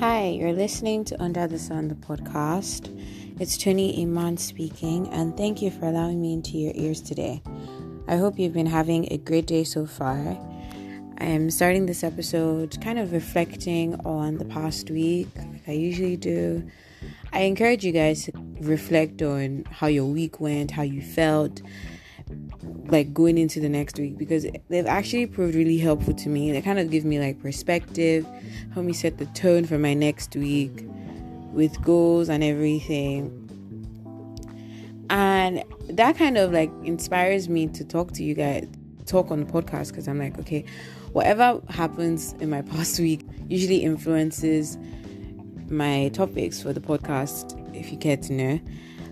Hi, you're listening to Under the Sun, the podcast. It's Tony Iman speaking, and thank you for allowing me into your ears today. I hope you've been having a great day so far. I am starting this episode kind of reflecting on the past week, like I usually do. I encourage you guys to reflect on how your week went, how you felt, like going into the next week because they've actually proved really helpful to me. They kind of give me like perspective, help me set the tone for my next week with goals and everything. And that kind of like inspires me to talk to you guys, talk on the podcast because I'm like, okay, whatever happens in my past week usually influences my topics for the podcast, if you care to know.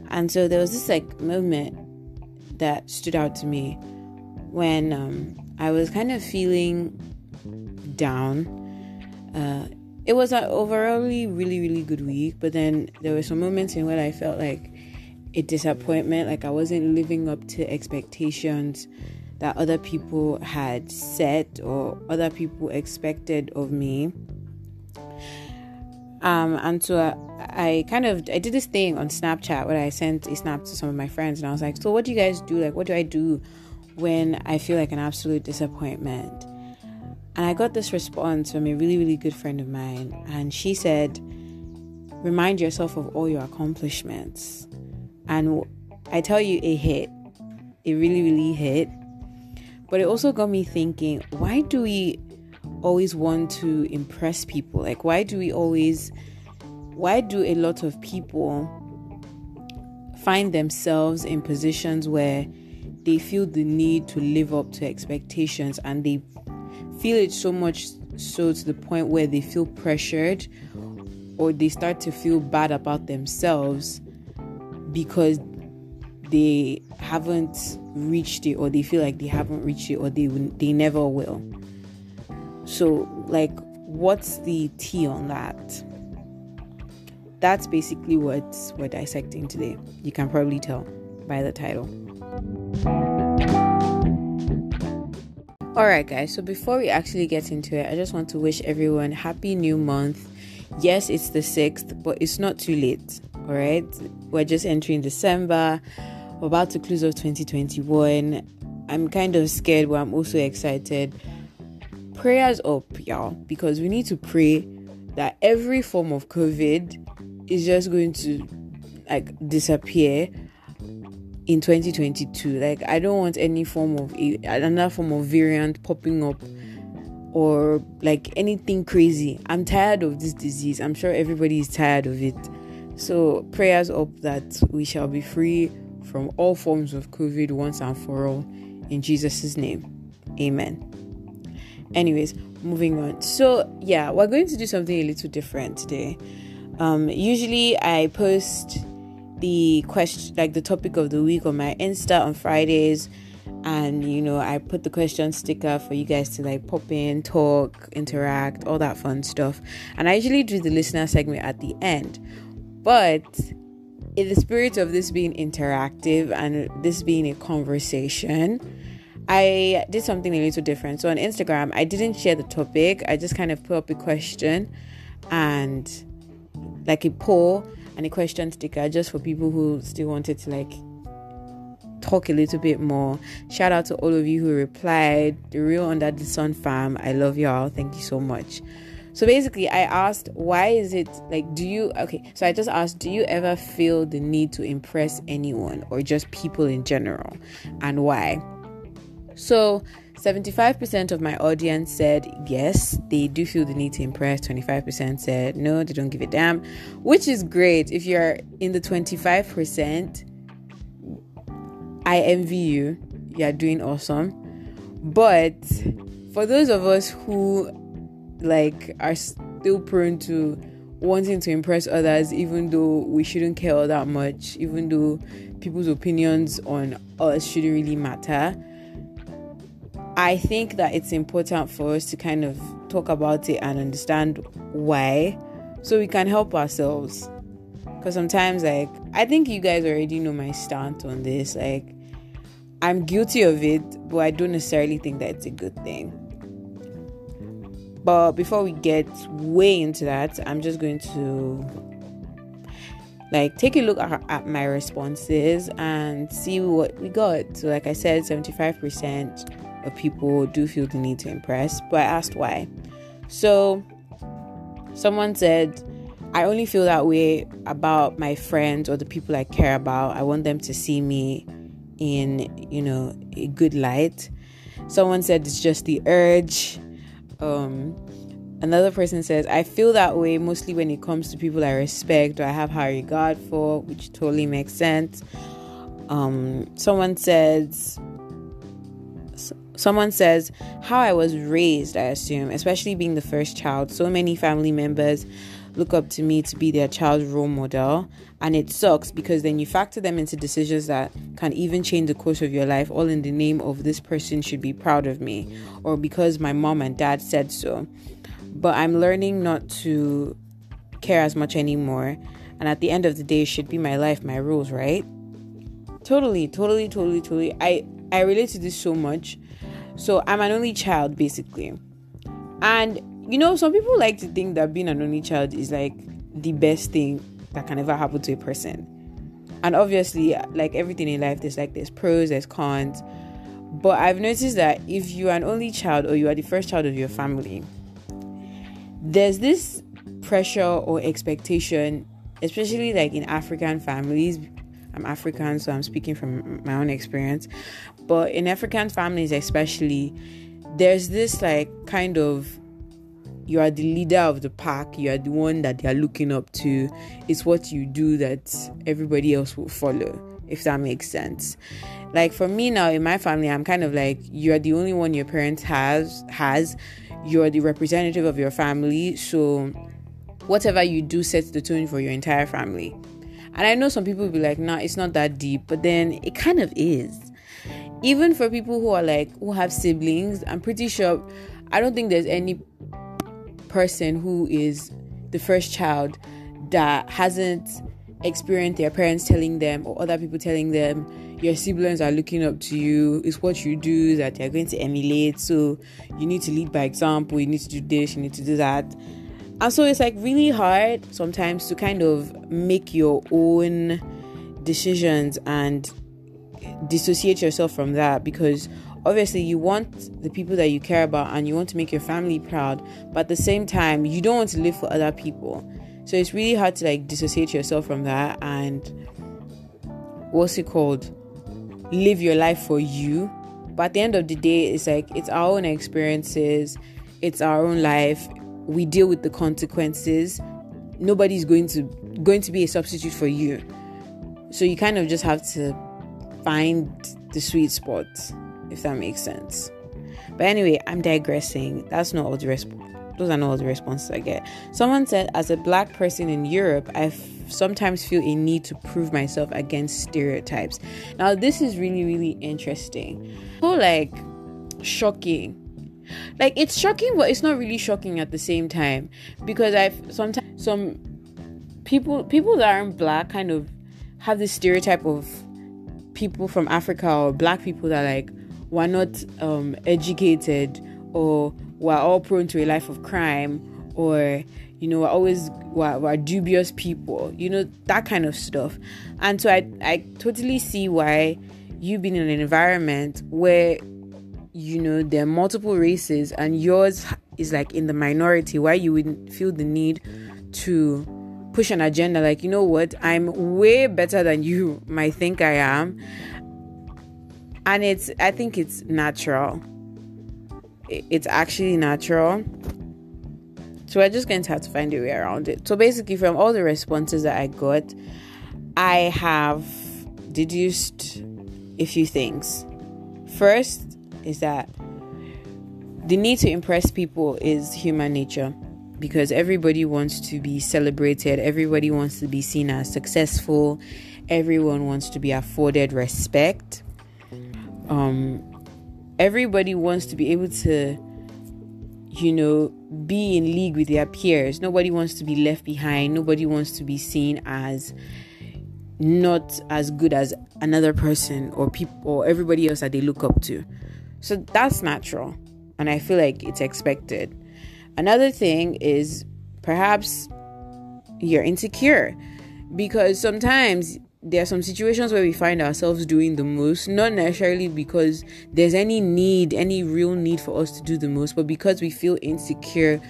And so there was this like moment that stood out to me when um, I was kind of feeling down. Uh, it was an overallly really, really good week, but then there were some moments in where I felt like a disappointment, like I wasn't living up to expectations that other people had set or other people expected of me. Um, and so I, kind of I did this thing on Snapchat where I sent a snap to some of my friends and I was like, "So what do you guys do? Like, what do I do when I feel like an absolute disappointment?" And I got this response from a really really good friend of mine, and she said, "Remind yourself of all your accomplishments." And I tell you, it hit. It really really hit. But it also got me thinking, why do we always want to impress people? Like, why do we always, why do a lot of people find themselves in positions where they feel the need to live up to expectations and they feel it so much so to the point where they feel pressured or they start to feel bad about themselves because they haven't reached it or they feel like they haven't reached it or they they never will. So, like, what's the tea on that? That's basically what we're dissecting today. You can probably tell by the title. Alright, guys, so before we actually get into it, I just want to wish everyone happy new month. Yes, it's the 6th, but it's not too late. Alright, we're just entering December, we're about to close off 2021. I'm kind of scared, but I'm also excited prayers up, y'all, because we need to pray that every form of COVID is just going to like disappear in 2022. Like, I don't want any form of another form of variant popping up or like anything crazy. I'm tired of this disease. I'm sure everybody is tired of it. So, prayers up that we shall be free from all forms of COVID once and for all. In Jesus' name, amen. Anyways, moving on. So, yeah, we're going to do something a little different today. Um, usually, I post the question, like the topic of the week, on my Insta on Fridays, and you know, I put the question sticker for you guys to like pop in, talk, interact, all that fun stuff. And I usually do the listener segment at the end, but in the spirit of this being interactive and this being a conversation, I did something a little different. So on Instagram, I didn't share the topic. I just kind of put up a question and like a poll and a question sticker just for people who still wanted to like talk a little bit more. Shout out to all of you who replied. The real under the sun fam. I love y'all. Thank you so much. So basically, I asked, why is it like, do you, okay, so I just asked, do you ever feel the need to impress anyone or just people in general? And why? So, 75% of my audience said yes, they do feel the need to impress. 25% said no, they don't give a damn, which is great. If you're in the 25%, I envy you. You're doing awesome. But for those of us who like are still prone to wanting to impress others even though we shouldn't care all that much, even though people's opinions on us shouldn't really matter I think that it's important for us to kind of talk about it and understand why so we can help ourselves. Because sometimes, like, I think you guys already know my stance on this. Like, I'm guilty of it, but I don't necessarily think that it's a good thing. But before we get way into that, I'm just going to like take a look at, at my responses and see what we got. So, like I said, 75% people do feel the need to impress, but I asked why. So, someone said, I only feel that way about my friends or the people I care about. I want them to see me in, you know, a good light. Someone said it's just the urge. Um, another person says, I feel that way mostly when it comes to people I respect or I have high regard for, which totally makes sense. Um, someone says, someone says how I was raised, I assume, especially being the first child. So many family members look up to me to be their child's role model. And it sucks because then you factor them into decisions that can even change the course of your life, all in the name of this person should be proud of me or because my mom and dad said so. But I'm learning not to care as much anymore. And at the end of the day, it should be my life, my rules, right? Totally, totally, totally, totally. I, I relate to this so much. So I'm an only child, basically. And you know, some people like to think that being an only child is like the best thing that can ever happen to a person. And obviously, like everything in life, there's like there's pros, there's cons. But I've noticed that if you are an only child or you are the first child of your family, there's this pressure or expectation, especially like in African families. I'm African, so I'm speaking from my own experience. But in African families, especially, there's this like kind of you are the leader of the pack you are the one that they are looking up to. It's what you do that everybody else will follow if that makes sense. Like for me now in my family i'm kind of like you're the only one your parents has has. You're the representative of your family. So whatever you do sets the tone for your entire family and i know some people will be like nah it's not that deep but then it kind of is. Even for people who are like who have siblings i'm pretty sure i don't think there's any person who is the first child that hasn't experienced their parents telling them or other people telling them your siblings are looking up to you it's what you do that they're going to emulate. So you need to lead by example you need to do this you need to do that and so it's like really hard sometimes to kind of make your own decisions and dissociate yourself from that because obviously you want the people that you care about and you want to make your family proud but at the same time you don't want to live for other people. So it's really hard to like dissociate yourself from that and what's it called? Live your life for you. But at the end of the day it's like it's our own experiences it's our own life we deal with the consequences nobody's going to going to be a substitute for you so you kind of just have to find the sweet spot if that makes sense. But anyway, I'm digressing. That's not all the response. Those are not all the responses I get. Someone said, as a black person in Europe, I sometimes feel a need to prove myself against stereotypes. Now, this is really, really interesting. So, like, shocking. Like, it's shocking, but it's not really shocking at the same time. Because I've sometimes some people people that aren't black kind of have this stereotype of people from Africa or black people that like we're not um, educated or we're all prone to a life of crime or you know we're always we're, we're dubious people you know that kind of stuff. And so i i totally see why you've been in an environment where you know there are multiple races and yours is like in the minority why you would feel the need to push an agenda. Like you know what? I'm way better than you might think i am. And it's i think it's natural. It's actually natural. So we're just going to have to find a way around it. So basically from all the responses that i got i have deduced a few things. First is that the need to impress people is human nature because everybody wants to be celebrated everybody wants to be seen as successful everyone wants to be afforded respect. Um, everybody wants to be able to you know be in league with their peers. Nobody wants to be left behind. Nobody wants to be seen as not as good as another person or people or everybody else that they look up to so that's natural and i feel like it's expected Another thing is perhaps you're insecure because sometimes there are some situations where we find ourselves doing the most, not necessarily because there's any need, any real need for us to do the most, but because we feel insecure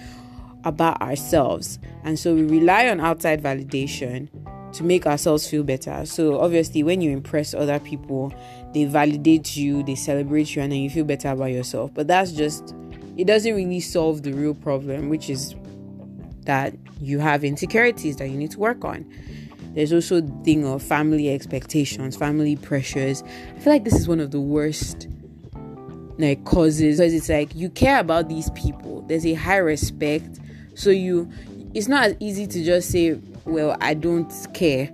about ourselves. And so we rely on outside validation to make ourselves feel better. So obviously, when you impress other people, they validate you, they celebrate you, and then you feel better about yourself. But that's just, it doesn't really solve the real problem, which is that you have insecurities that you need to work on. There's also the thing of family expectations, family pressures. I feel like this is one of the worst like causes because it's like you care about these people. There's a high respect. So you it's not as easy to just say, Well, I don't care.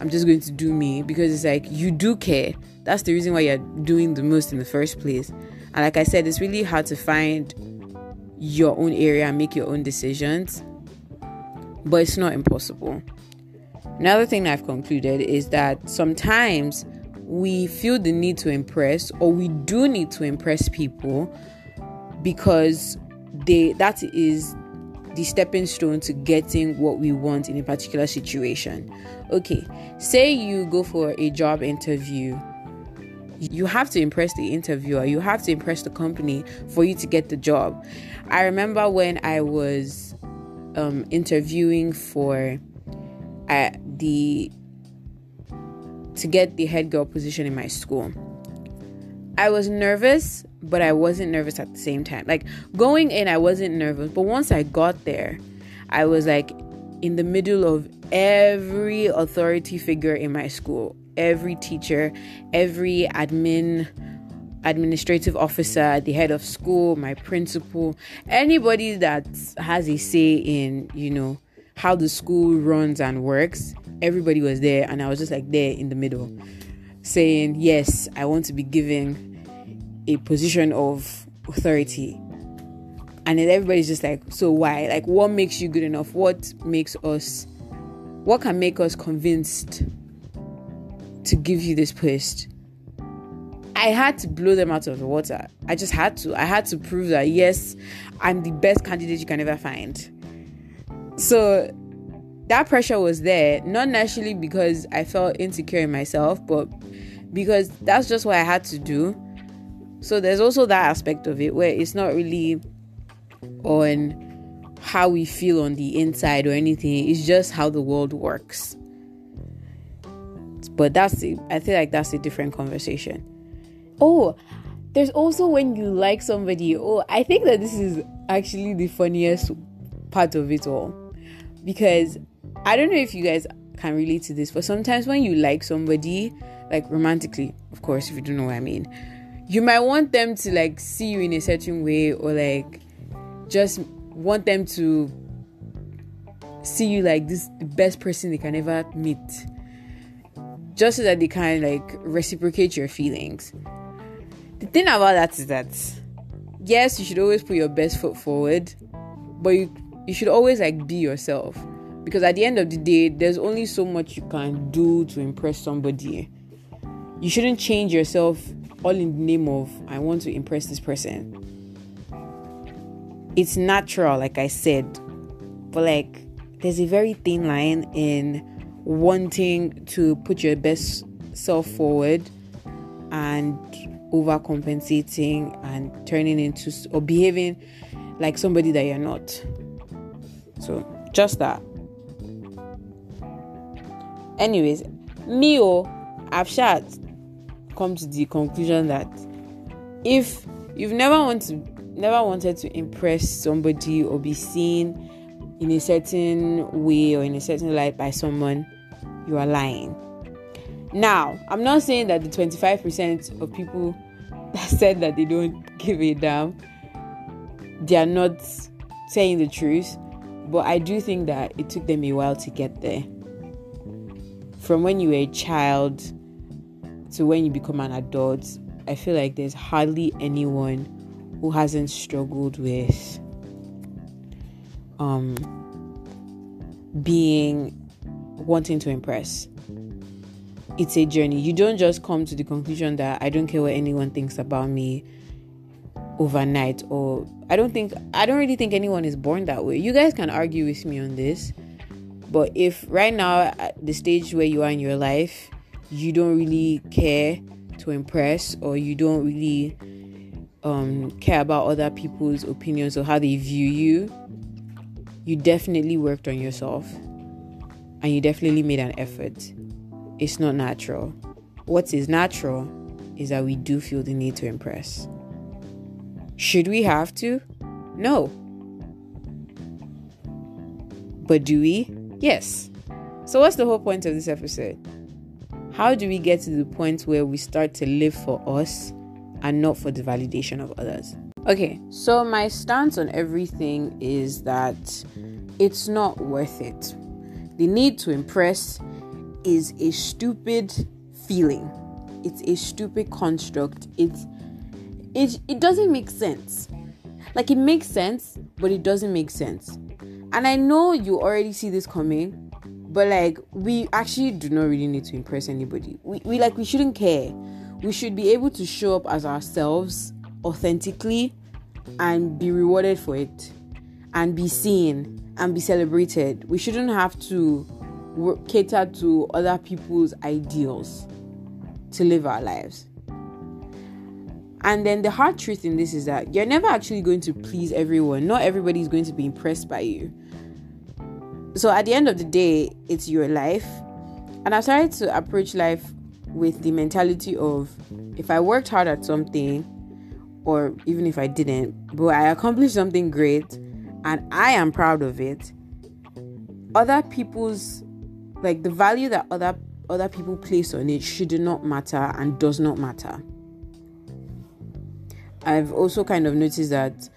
I'm just going to do me because it's like you do care. That's the reason why you're doing the most in the first place. And like I said, it's really hard to find your own area and make your own decisions. But it's not impossible. Another thing I've concluded is that sometimes we feel the need to impress or we do need to impress people because they that is the stepping stone to getting what we want in a particular situation. Okay, say you go for a job interview. You have to impress the interviewer, you have to impress the company for you to get the job. I remember when I was um, interviewing for uh, the to get the head girl position in my school. I was nervous, but I wasn't nervous at the same time. Like going in, I wasn't nervous, but once I got there, I was like in the middle of every authority figure in my school, every teacher, every admin, administrative officer, the head of school, my principal, anybody that has a say in, you know, how the school runs and works, everybody was there, and I was just like there in the middle, saying, Yes, I want to be given a position of authority. And then everybody's just like, So why? Like, what makes you good enough? What makes us, what can make us convinced to give you this post? I had to blow them out of the water. I just had to. I had to prove that yes, I'm the best candidate you can ever find. So that pressure was there, not necessarily because I felt insecure in myself, but because that's just what I had to do. So there's also that aspect of it where it's not really on how we feel on the inside or anything, it's just how the world works. But that's. I feel like that's a different conversation. Oh, there's also when you like somebody. Oh, I think that this is actually the funniest part of it all because I don't know if you guys can relate to this, but sometimes when you like somebody, like romantically, of course, if you don't know what I mean, you might want them to like see you in a certain way or like just want them to see you like this the best person they can ever meet just so that they can like reciprocate your feelings. The thing about that is that yes you should always put your best foot forward but you you should always like be yourself. Because at the end of the day there's only so much you can do to impress somebody. You shouldn't change yourself all in the name of i want to impress this person. It's natural like i said. But like there's a very thin line in wanting to put your best self forward and overcompensating and turning into or behaving like somebody that you're not so just that. Anyways, Mio, oh, I've shot come to the conclusion that if you've never want to never wanted to impress somebody or be seen in a certain way or in a certain light by someone, you are lying. Now, I'm not saying that the 25% of people that said that they don't give a damn, they are not saying the truth. But I do think that it took them a while to get there. From when you were a child to when you become an adult, I feel like there's hardly anyone who hasn't struggled with um being wanting to impress. It's a journey. You don't just come to the conclusion that I don't care what anyone thinks about me. overnight or I don't think I don't really think anyone is born that way. You guys can argue with me on this. But if right now at the stage where you are in your life, you don't really care to impress or you don't really um, care about other people's opinions or how they view you, you definitely worked on yourself and you definitely made an effort. It's not natural. What is natural is that we do feel the need to impress. Should we have to? No. But do we? Yes. So, what's the whole point of this episode? How do we get to the point where we start to live for us and not for the validation of others? Okay, so my stance on everything is that it's not worth it. The need to impress is a stupid feeling. It's a stupid construct. It's it it doesn't make sense. Like it makes sense, but it doesn't make sense. And I know you already see this coming, but like we actually do not really need to impress anybody. We we like we shouldn't care. We should be able to show up as ourselves authentically and be rewarded for it and be seen and be celebrated. We shouldn't have to cater to other people's ideals to live our lives. And then the hard truth in this is that you're never actually going to please everyone. Not everybody is going to be impressed by you. So at the end of the day, it's your life. And I've started to approach life with the mentality of if I worked hard at something, or even if I didn't, but I accomplished something great and I am proud of it, other people's like the value that other other people place on it should not matter and does not matter. I've also kind of noticed that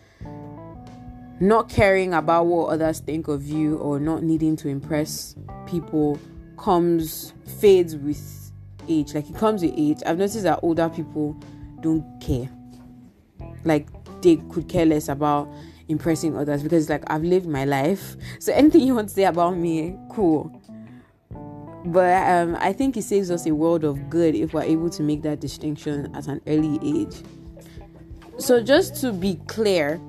not caring about what others think of you or not needing to impress people comes fades with age. Like it comes with age. I've noticed that older people don't care. Like they could care less about impressing others because like i've lived my life. So anything you want to say about me cool. But um, i think it saves us a world of good if we're able to make that distinction at an early age. So, just to be clear,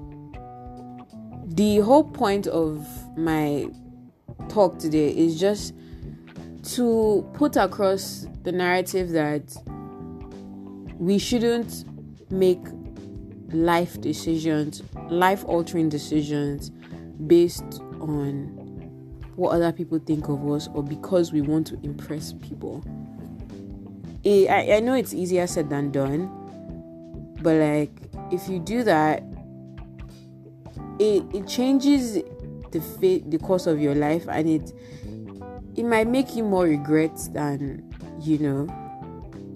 the whole point of my talk today is just to put across the narrative that we shouldn't make life decisions, life altering decisions based on what other people think of us or because we want to impress people. It, I, I know it's easier said than done, but like if you do that, it it changes the fate, the course of your life, and it it might make you more regrets than you know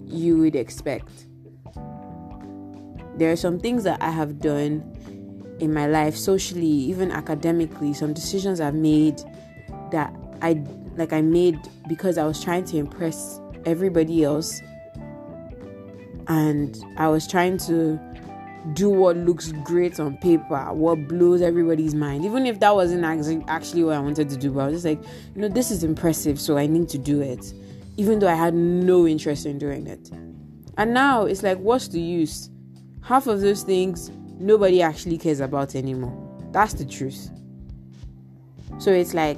you would expect. There are some things that I have done in my life, socially, even academically, some decisions I've made that I like I made because I was trying to impress everybody else and I was trying to do what looks great on paper, what blows everybody's mind. Even if that wasn't actually what I wanted to do, but I was just like, you know, this is impressive, so I need to do it, even though I had no interest in doing it. And now it's like, what's the use? Half of those things nobody actually cares about anymore. That's the truth. So it's like,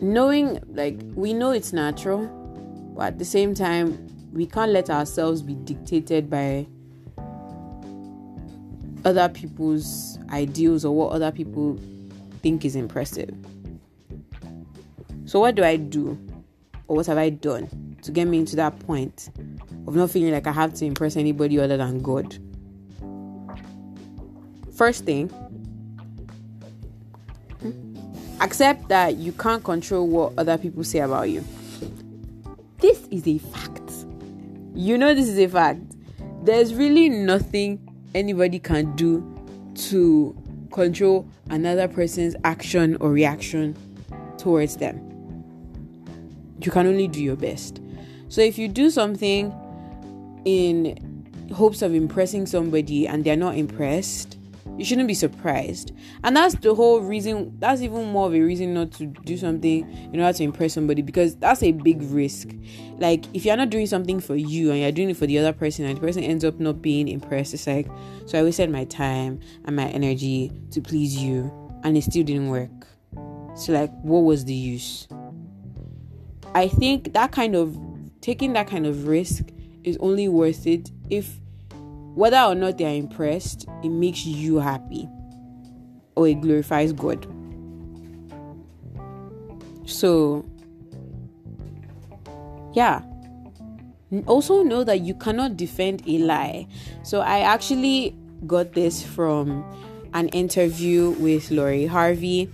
knowing, like, we know it's natural, but at the same time, we can't let ourselves be dictated by other people's ideals or what other people think is impressive. So, what do I do, or what have I done to get me into that point of not feeling like I have to impress anybody other than God? First thing, accept that you can't control what other people say about you. This is a fact you know this is a fact. There's really nothing anybody can do to control another person's action or reaction towards them. You can only do your best. So if you do something in hopes of impressing somebody and they're not impressed, you shouldn't be surprised. And that's the whole reason, that's even more of a reason not to do something in order to impress somebody because that's a big risk. Like, if you're not doing something for you and you're doing it for the other person and the person ends up not being impressed, it's like, so I wasted my time and my energy to please you and it still didn't work. So, like, what was the use? I think that kind of taking that kind of risk is only worth it if whether or not they are impressed, it makes you happy or it glorifies God. So, yeah. Also, know that you cannot defend a lie. So, I actually got this from an interview with Lori Harvey.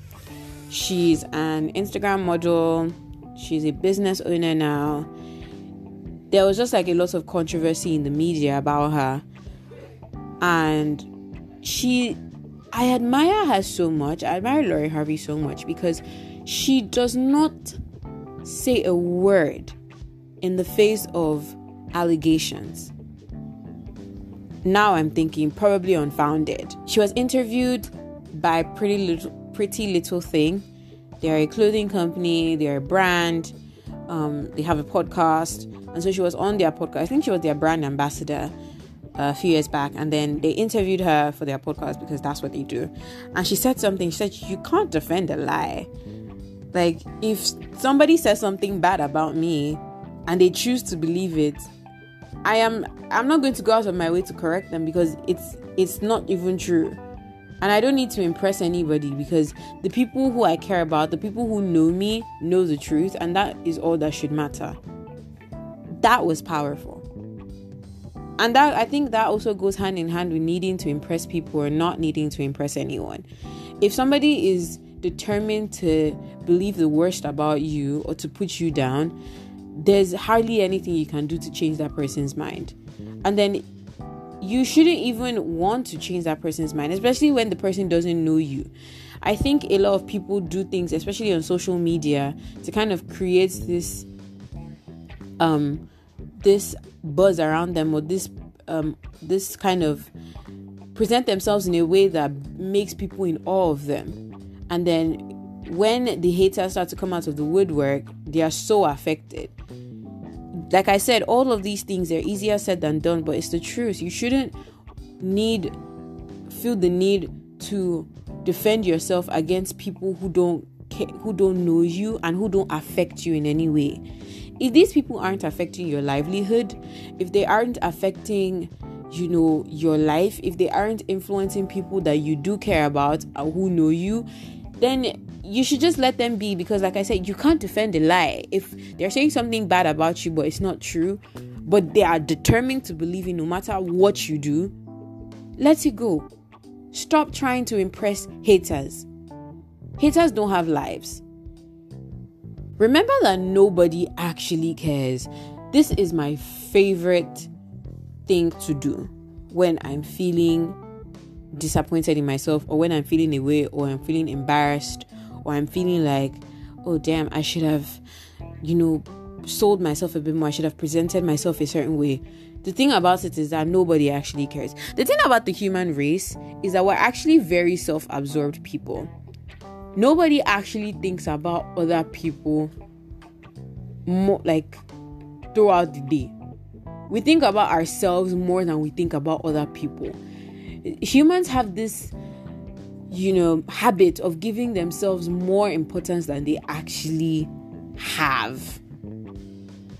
She's an Instagram model, she's a business owner now. There was just like a lot of controversy in the media about her and she I admire her so much. I admire Lori Harvey so much because she does not say a word in the face of allegations. Now I'm thinking probably unfounded. She was interviewed by Pretty Little Pretty Little Thing. They're a clothing company, they're a brand, um, they have a podcast. And so she was on their podcast. I think she was their brand ambassador a few years back and then they interviewed her for their podcast because that's what they do and she said something she said you can't defend a lie like if somebody says something bad about me and they choose to believe it i am i'm not going to go out of my way to correct them because it's it's not even true and i don't need to impress anybody because the people who i care about the people who know me know the truth and that is all that should matter. That was powerful. And that i think that also goes hand in hand with needing to impress people or not needing to impress anyone. If somebody is determined to believe the worst about you or to put you down there's hardly anything you can do to change that person's mind. And then you shouldn't even want to change that person's mind especially when the person doesn't know you i think a lot of people do things especially on social media to kind of create this um this buzz around them or this um, this kind of present themselves in a way that makes people in awe of them. And then when the haters start to come out of the woodwork, they are so affected. Like I said, all of these things are easier said than done, but it's the truth. You shouldn't need feel the need to defend yourself against people who don't care, who don't know you and who don't affect you in any way if these people aren't affecting your livelihood, if they aren't affecting you know your life if they aren't influencing people that you do care about or who know you then you should just let them be because like i said you can't defend a lie. If they're saying something bad about you but it's not true but they are determined to believe in no matter what you do let it go. Stop trying to impress haters. Haters don't have lives. Remember that nobody actually cares. This is my favorite thing to do when I'm feeling disappointed in myself or when I'm feeling away or I'm feeling embarrassed or I'm feeling like, oh damn, I should have, you know, sold myself a bit more. I should have presented myself a certain way. The thing about it is that nobody actually cares. The thing about the human race is that we're actually very self absorbed people nobody actually thinks about other people more like throughout the day. We think about ourselves more than we think about other people. Humans have this, you know, habit of giving themselves more importance than they actually have.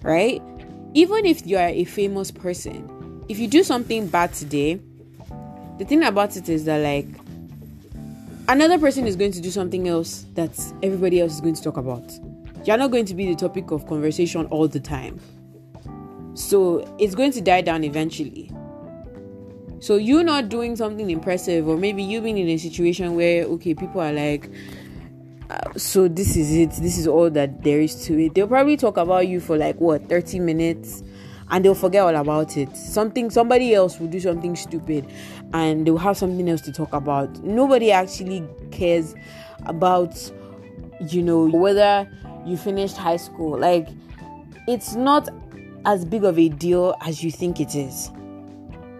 Right? Even if you are a famous person, if you do something bad today, the thing about it is that, like, another person is going to do something else that everybody else is going to talk about. You're not going to be the topic of conversation all the time. So it's going to die down eventually. So you not doing something impressive, or maybe you being in a situation where okay, people are like, uh, so this is it, this is all that there is to it. They'll probably talk about you for like what 30 minutes and they'll forget all about it. Something somebody else will do something stupid and they'll have something else to talk about. Nobody actually cares about you know whether you finished high school. Like it's not as big of a deal as you think it is.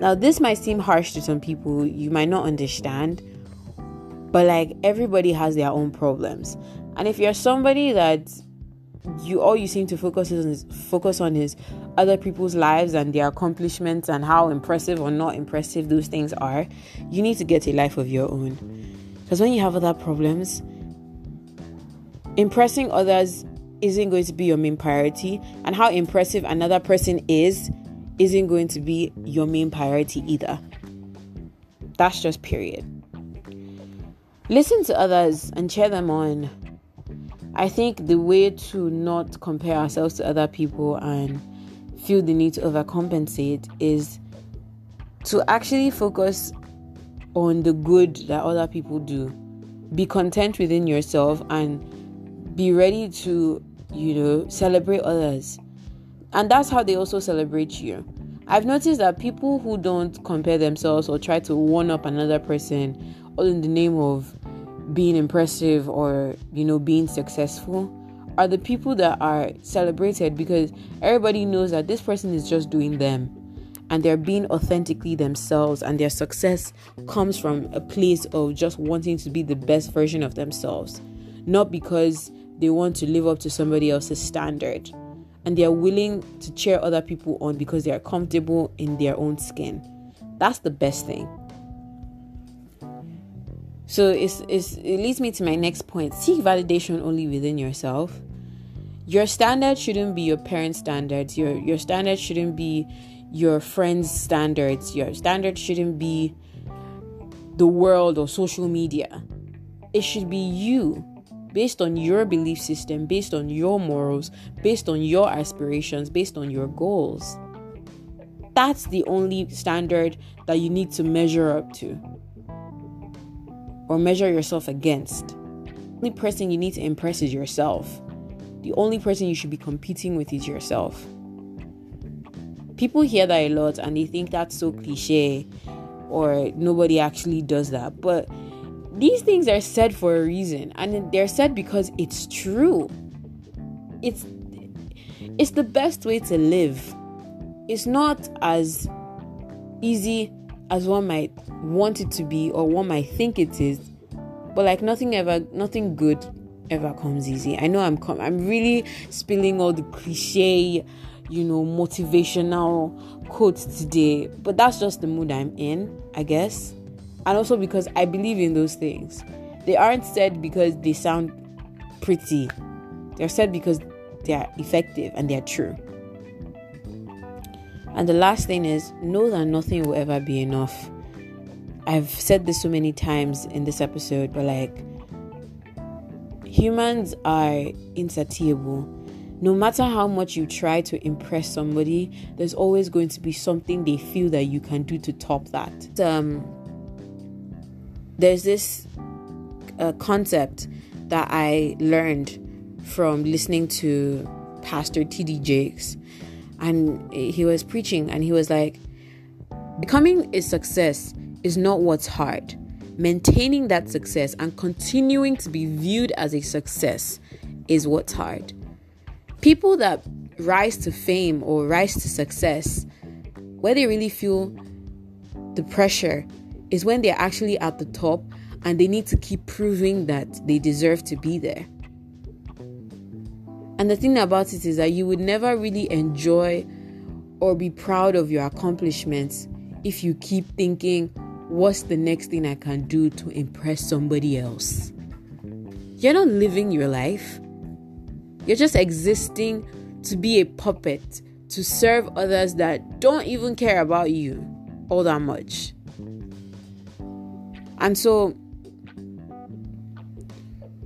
Now, this might seem harsh to some people, you might not understand, but like everybody has their own problems. And if you're somebody that you all you seem to focus on is focus on is other people's lives and their accomplishments and how impressive or not impressive those things are, you need to get a life of your own. Because when you have other problems, impressing others isn't going to be your main priority, and how impressive another person is isn't going to be your main priority either. That's just period. Listen to others and cheer them on. I think the way to not compare ourselves to other people and feel the need to overcompensate is to actually focus on the good that other people do. Be content within yourself and be ready to, you know, celebrate others. And that's how they also celebrate you. I've noticed that people who don't compare themselves or try to one up another person, all in the name of being impressive or, you know, being successful, are the people that are celebrated because everybody knows that this person is just doing them and they're being authentically themselves and their success comes from a place of just wanting to be the best version of themselves not because they want to live up to somebody else's standard and they are willing to cheer other people on because they are comfortable in their own skin that's the best thing so it's, it's, it leads me to my next point seek validation only within yourself your standard shouldn't be your parents' standards. Your your standard shouldn't be your friends' standards. Your standard shouldn't be the world or social media. It should be you based on your belief system, based on your morals, based on your aspirations, based on your goals. That's the only standard that you need to measure up to or measure yourself against. The only person you need to impress is yourself the only person you should be competing with is yourself. People hear that a lot and they think that's so cliche or nobody actually does that. But these things are said for a reason and they're said because it's true. It's it's the best way to live. It's not as easy as one might want it to be or one might think it is. But like nothing ever nothing good ever comes easy. I know I'm com- I'm really spilling all the cliche, you know, motivational quotes today, but that's just the mood I'm in, I guess. And also because I believe in those things. They aren't said because they sound pretty. They're said because they are effective and they are true. And the last thing is know that nothing will ever be enough. I've said this so many times in this episode, but like Humans are insatiable. No matter how much you try to impress somebody, there's always going to be something they feel that you can do to top that. Um, there's this uh, concept that I learned from listening to Pastor T.D. Jakes, and he was preaching, and he was like, Becoming a success is not what's hard maintaining that success and continuing to be viewed as a success is what's hard. People that rise to fame or rise to success, where they really feel the pressure is when they're actually at the top and they need to keep proving that they deserve to be there. And the thing about it is that you would never really enjoy or be proud of your accomplishments if you keep thinking, what's the next thing I can do to impress somebody else? You're not living your life. You're just existing to be a puppet, to serve others that don't even care about you all that much. And so,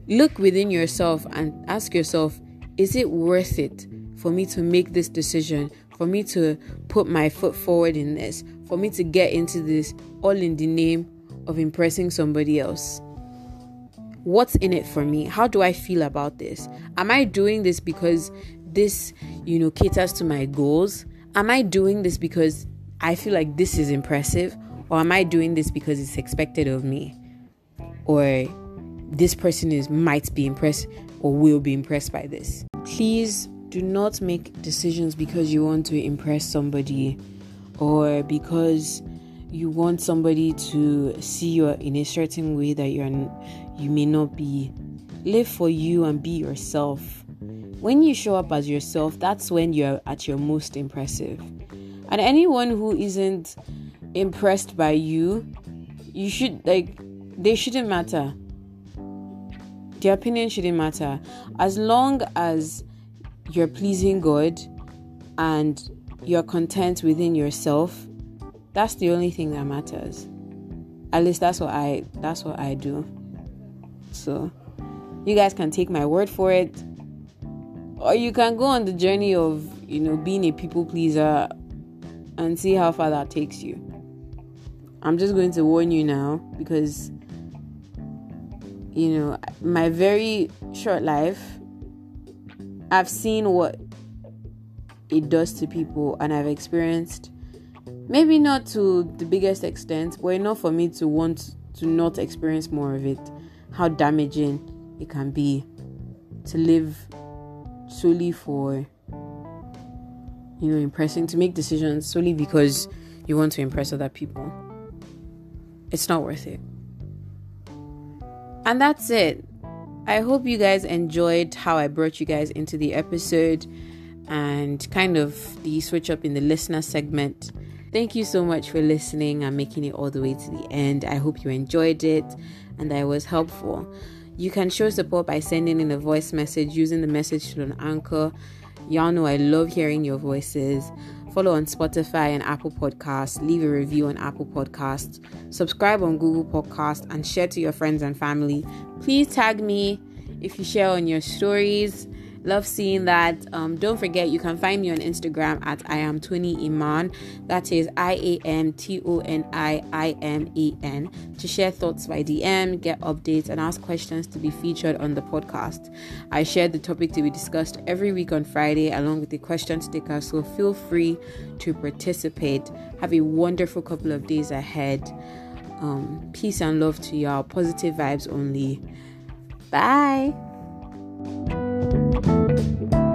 look within yourself and ask yourself is it worth it for me to make this decision, for me to put my foot forward in this, for me to get into this all in the name of impressing somebody else? What's in it for me? How do I feel about this? Am I doing this because this, you know, caters to my goals? Am I doing this because I feel like this is impressive? Or am I doing this because it's expected of me? Or this person is might be impressed or will be impressed by this. Please do not make decisions because you want to impress somebody or because you want somebody to see you in a certain way that you're you may not be live for you and be yourself when you show up as yourself that's when you're at your most impressive and anyone who isn't impressed by you you should like they shouldn't matter. Their opinion shouldn't matter. As long as you're pleasing god and you're content within yourself that's the only thing that matters. At least that's what i that's what i do. So you guys can take my word for it. Or you can go on the journey of you know being a people pleaser and see how far that takes you i'm just going to warn you now because you know my very short life i've seen what it does to people and i've experienced maybe not to the biggest extent but enough for me to want to not experience more of it how damaging it can be to live solely for you know impressing to make decisions solely because you want to impress other people it's not worth it. And that's it. I hope you guys enjoyed how i brought you guys into the episode and kind of the switch up in the listener segment. Thank you so much for listening and making it all the way to the end. I hope you enjoyed it and that it was helpful. You can show support by sending in a voice message using the message to an anchor. Y'all know I love hearing your voices. Follow on Spotify and Apple Podcasts. Leave a review on Apple Podcasts. Subscribe on Google Podcasts and share to your friends and family. Please tag me if you share on your stories. Love seeing that. Um, don't forget, you can find me on Instagram at I am Toni Iman. That is I A M T O N I I M E N to share thoughts by DM, get updates, and ask questions to be featured on the podcast. I share the topic to be discussed every week on Friday along with the question sticker, so feel free to participate. Have a wonderful couple of days ahead. Um, peace and love to y'all. Positive vibes only. Bye. Thank you.